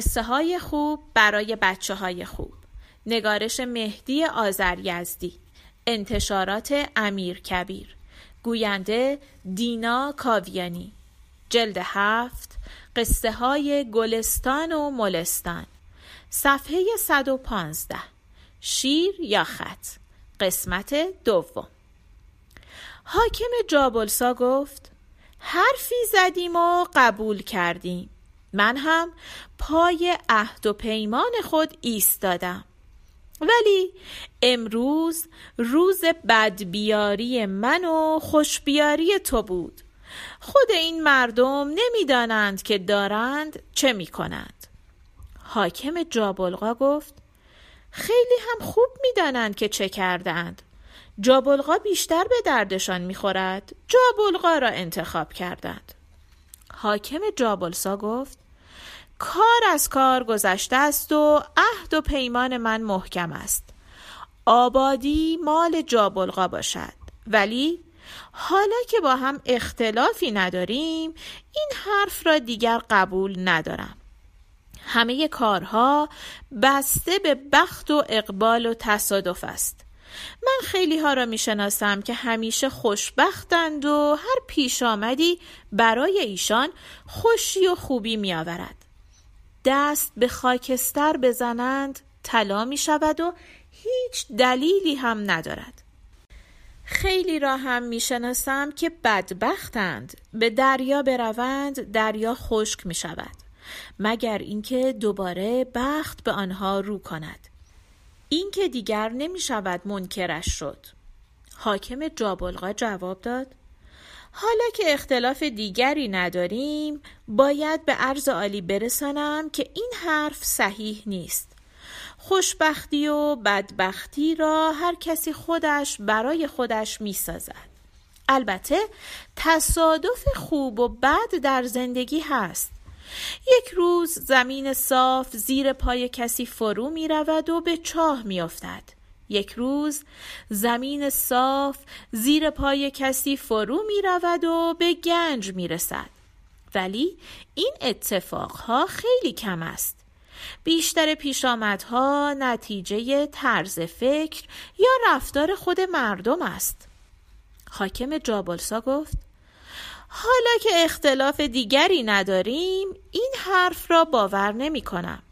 قصه های خوب برای بچه های خوب. نگارش مهدی آذریزدی. انتشارات امیر کبیر. گوینده دینا کاویانی. جلد هفت قصه های گلستان و ملستان. صفحه 115 شیر یا خط. قسمت دوم. حاکم جابلسا گفت حرفی زدیم و قبول کردیم. من هم پای عهد و پیمان خود ایستادم. ولی امروز روز بدبیاری من و خوشبیاری تو بود. خود این مردم نمی‌دانند که دارند چه می کنند حاکم جابلغا گفت خیلی هم خوب می‌دانند که چه کردند جابلغا بیشتر به دردشان می‌خورد جابلغا را انتخاب کردند. حاکم جابلسا گفت کار از کار گذشته است و عهد و پیمان من محکم است. آبادی مال جابلغا باشد. ولی حالا که با هم اختلافی نداریم این حرف را دیگر قبول ندارم. همه کارها بسته به بخت و اقبال و تصادف است. من خیلی ها را می شناسم که همیشه خوشبختند و هر پیش آمدی برای ایشان خوشی و خوبی می آورد. دست به خاکستر بزنند طلا می شود و هیچ دلیلی هم ندارد. خیلی را هم می شناسم که بدبختند. به دریا بروند دریا خشک می شود. مگر اینکه دوباره بخت به آنها رو کند. این که دیگر نمی شود منکرش شد. حاکم جابلغا جواب داد. حالا که اختلاف دیگری نداریم باید به عرض عالی برسانم که این حرف صحیح نیست خوشبختی و بدبختی را هر کسی خودش برای خودش می سازد. البته تصادف خوب و بد در زندگی هست یک روز زمین صاف زیر پای کسی فرو می رود و به چاه می افتد. یک روز زمین صاف زیر پای کسی فرو می رود و به گنج می رسد. ولی این اتفاقها خیلی کم است. بیشتر پیشامدها نتیجه طرز فکر یا رفتار خود مردم است. حاکم جابلسا گفت حالا که اختلاف دیگری نداریم این حرف را باور نمی کنم.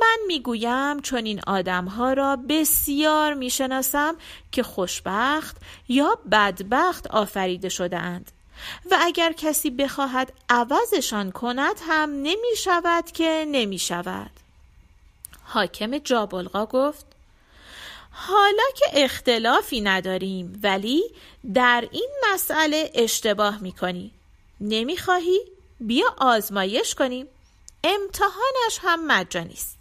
من می‌گویم چون این آدمها را بسیار می‌شناسم که خوشبخت یا بدبخت آفریده شده اند و اگر کسی بخواهد عوضشان کند هم نمی شود که نمی شود حاکم جابلغا گفت حالا که اختلافی نداریم ولی در این مسئله اشتباه می کنی نمی خواهی؟ بیا آزمایش کنیم. امتحانش هم مجانی است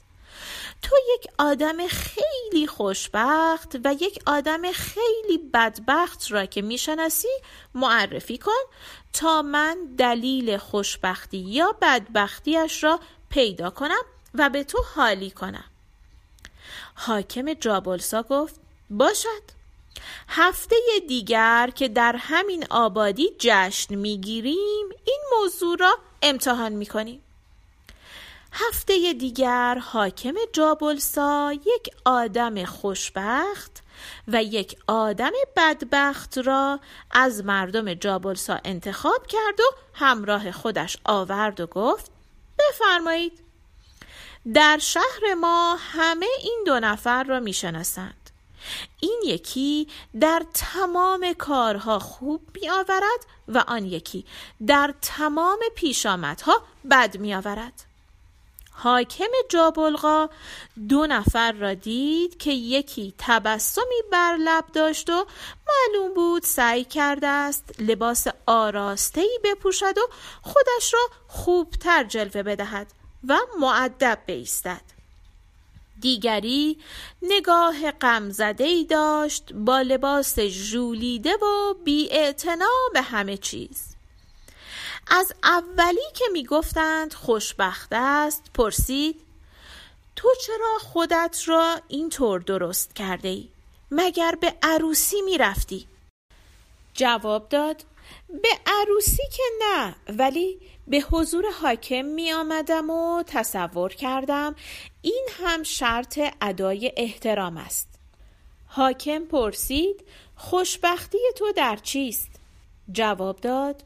تو یک آدم خیلی خوشبخت و یک آدم خیلی بدبخت را که می‌شناسی معرفی کن تا من دلیل خوشبختی یا بدبختیش را پیدا کنم و به تو حالی کنم. حاکم جابلسا گفت باشد. هفته دیگر که در همین آبادی جشن می‌گیریم این موضوع را امتحان می‌کنیم. هفته دیگر حاکم جابلسا یک آدم خوشبخت و یک آدم بدبخت را از مردم جابلسا انتخاب کرد و همراه خودش آورد و گفت بفرمایید. در شهر ما همه این دو نفر را می‌شناسند. این یکی در تمام کارها خوب می آورد و آن یکی در تمام پیشامدها بد می آورد حاکم جابلغا دو نفر را دید که یکی تبسمی بر لب داشت و معلوم بود سعی کرده است لباس آراستهی بپوشد و خودش را خوبتر جلوه بدهد و معدب بیستد. دیگری نگاه غمزده داشت با لباس ژولیده و بی به همه چیز. از اولی که می‌گفتند خوشبخت است پرسید تو چرا خودت را اینطور درست کرده ای؟ مگر به عروسی می رفتی؟ جواب داد به عروسی که نه ولی به حضور حاکم می آمدم و تصور کردم این هم شرط ادای احترام است حاکم پرسید خوشبختی تو در چیست؟ جواب داد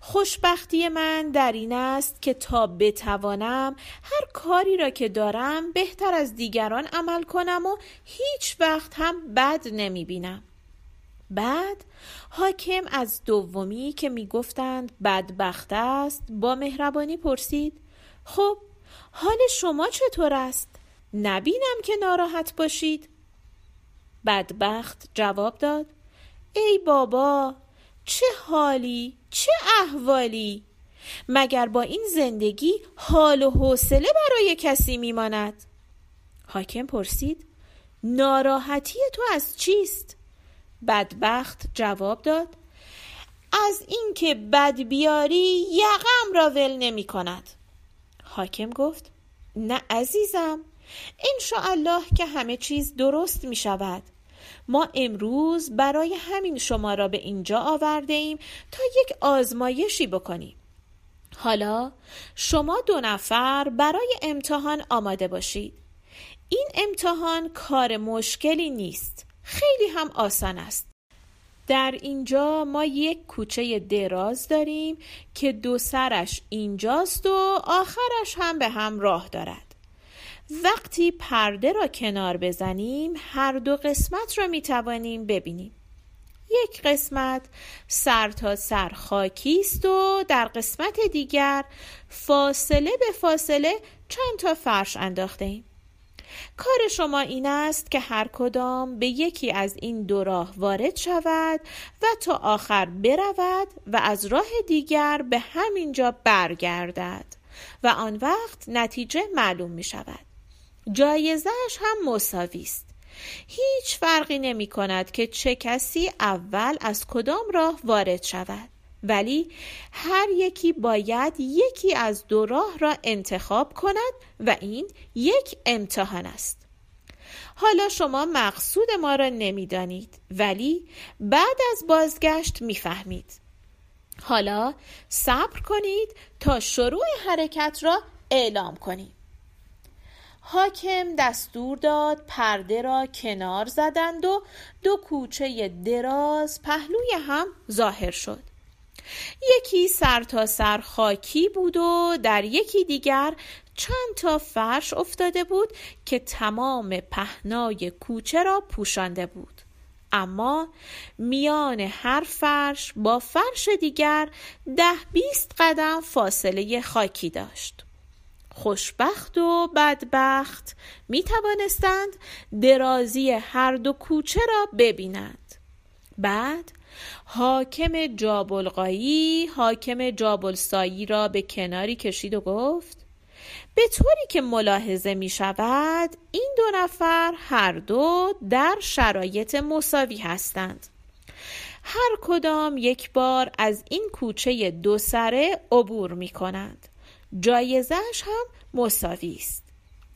خوشبختی من در این است که تا بتوانم هر کاری را که دارم بهتر از دیگران عمل کنم و هیچ وقت هم بد نمی بینم بعد حاکم از دومی که می گفتند بدبخت است با مهربانی پرسید خب حال شما چطور است؟ نبینم که ناراحت باشید بدبخت جواب داد ای بابا چه حالی چه احوالی؟ مگر با این زندگی حال و حوصله برای کسی میماند؟ حاکم پرسید ناراحتی تو از چیست؟ بدبخت جواب داد از اینکه بد بیاری یقم را ول نمی کند. حاکم گفت نه عزیزم الله که همه چیز درست می شود. ما امروز برای همین شما را به اینجا آورده ایم تا یک آزمایشی بکنیم. حالا شما دو نفر برای امتحان آماده باشید. این امتحان کار مشکلی نیست. خیلی هم آسان است. در اینجا ما یک کوچه دراز داریم که دو سرش اینجاست و آخرش هم به هم راه دارد. وقتی پرده را کنار بزنیم هر دو قسمت را می توانیم ببینیم یک قسمت سر تا سر خاکی است و در قسمت دیگر فاصله به فاصله چند تا فرش انداخته ایم. کار شما این است که هر کدام به یکی از این دو راه وارد شود و تا آخر برود و از راه دیگر به همینجا برگردد و آن وقت نتیجه معلوم می شود. جایزش هم مساوی است. هیچ فرقی نمی کند که چه کسی اول از کدام راه وارد شود. ولی هر یکی باید یکی از دو راه را انتخاب کند و این یک امتحان است. حالا شما مقصود ما را نمی‌دانید ولی بعد از بازگشت می‌فهمید. حالا صبر کنید تا شروع حرکت را اعلام کنید. حاکم دستور داد پرده را کنار زدند و دو کوچه دراز پهلوی هم ظاهر شد. یکی سر تا سر خاکی بود و در یکی دیگر چند تا فرش افتاده بود که تمام پهنای کوچه را پوشانده بود. اما میان هر فرش با فرش دیگر ده بیست قدم فاصله خاکی داشت. خوشبخت و بدبخت می توانستند درازی هر دو کوچه را ببینند. بعد حاکم جابلقایی حاکم جابلسایی را به کناری کشید و گفت به طوری که ملاحظه می شود این دو نفر هر دو در شرایط مساوی هستند. هر کدام یک بار از این کوچه دو سره عبور می کنند. جایزش هم مساوی است.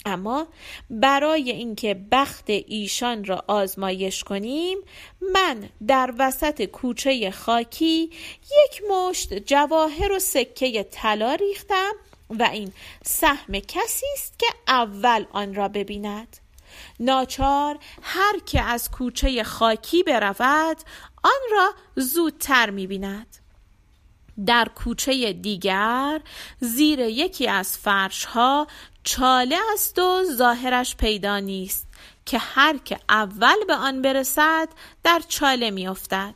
اما برای اینکه بخت ایشان را آزمایش کنیم من در وسط کوچه خاکی یک مشت جواهر و سکه طلا ریختم و این سهم کسی است که اول آن را ببیند. ناچار هر که از کوچه خاکی برود آن را زودتر می‌بیند. در کوچه دیگر زیر یکی از فرش ها چاله است و ظاهرش پیدا نیست که هر که اول به آن برسد در چاله میافتد.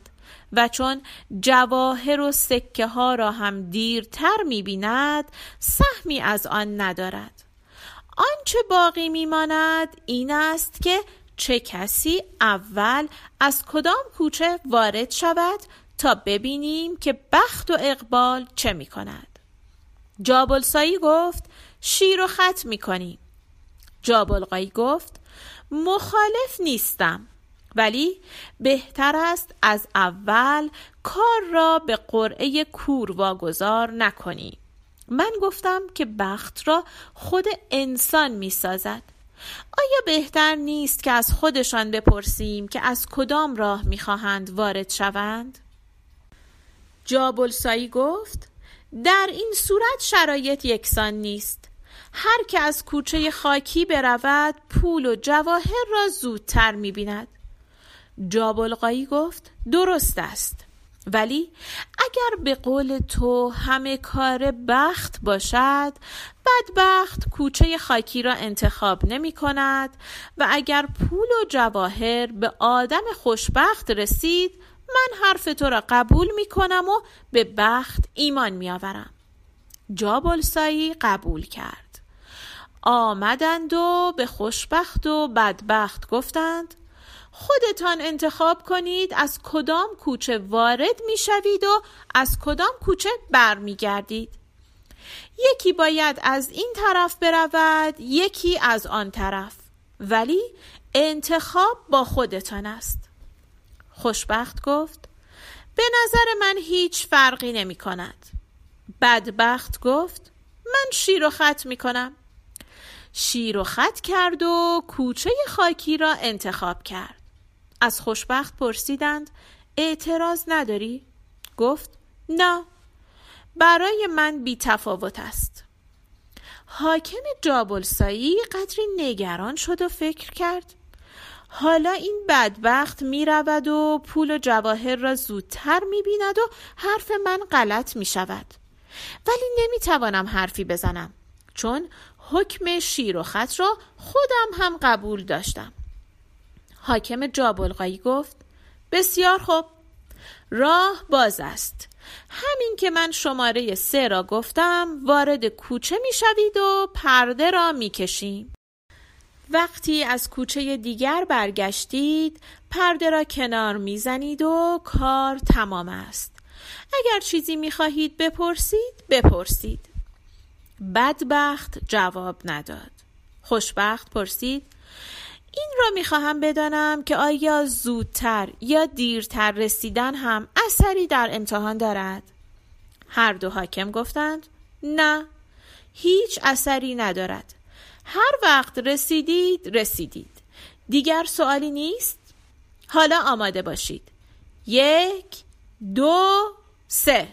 و چون جواهر و سکه ها را هم دیرتر می بیند سهمی از آن ندارد. آنچه باقی میماند این است که چه کسی اول از کدام کوچه وارد شود تا ببینیم که بخت و اقبال چه می کند جابلسایی گفت شیر و خط می کنیم جابلقایی گفت مخالف نیستم ولی بهتر است از اول کار را به قرعه کور واگذار نکنی. من گفتم که بخت را خود انسان می سازد آیا بهتر نیست که از خودشان بپرسیم که از کدام راه می‌خواهند وارد شوند؟ جابلسایی گفت در این صورت شرایط یکسان نیست. هر که از کوچه خاکی برود پول و جواهر را زودتر می‌بیند. جابلقایی گفت درست است. ولی اگر به قول تو همه کار بخت باشد بدبخت کوچه خاکی را انتخاب نمی کند و اگر پول و جواهر به آدم خوشبخت رسید من حرف تو را قبول می کنم و به بخت ایمان می آورم جابلسایی قبول کرد. آمدند و به خوشبخت و بدبخت گفتند خودتان انتخاب کنید از کدام کوچه وارد می شوید و از کدام کوچه برمیگردید. یکی باید از این طرف برود یکی از آن طرف. ولی انتخاب با خودتان است. خوشبخت گفت به نظر من هیچ فرقی نمی کند بدبخت گفت من شیر و خط می کنم شیر و خط کرد و کوچه خاکی را انتخاب کرد. از خوشبخت پرسیدند اعتراض نداری؟ گفت نه برای من بی تفاوت است. حاکم جابلسایی قدری نگران شد و فکر کرد حالا این بدبخت می رود و پول و جواهر را زودتر می بیند و حرف من غلط می شود ولی نمی توانم حرفی بزنم چون حکم شیر و خط را خودم هم قبول داشتم. حاکم جابلقایی گفت بسیار خوب. راه باز است. همین که من شماره سه را گفتم وارد کوچه می شوید و پرده را می کشیم وقتی از کوچه دیگر برگشتید پرده را کنار می‌زنید و کار تمام است. اگر چیزی می خواهید بپرسید بپرسید. بدبخت جواب نداد. خوشبخت پرسید این را می خواهم بدانم که آیا زودتر یا دیرتر رسیدن هم اثری در امتحان دارد؟ هر دو حاکم گفتند نه هیچ اثری ندارد. هر وقت رسیدید رسیدید. دیگر سوالی نیست؟ حالا آماده باشید. یک دو سه.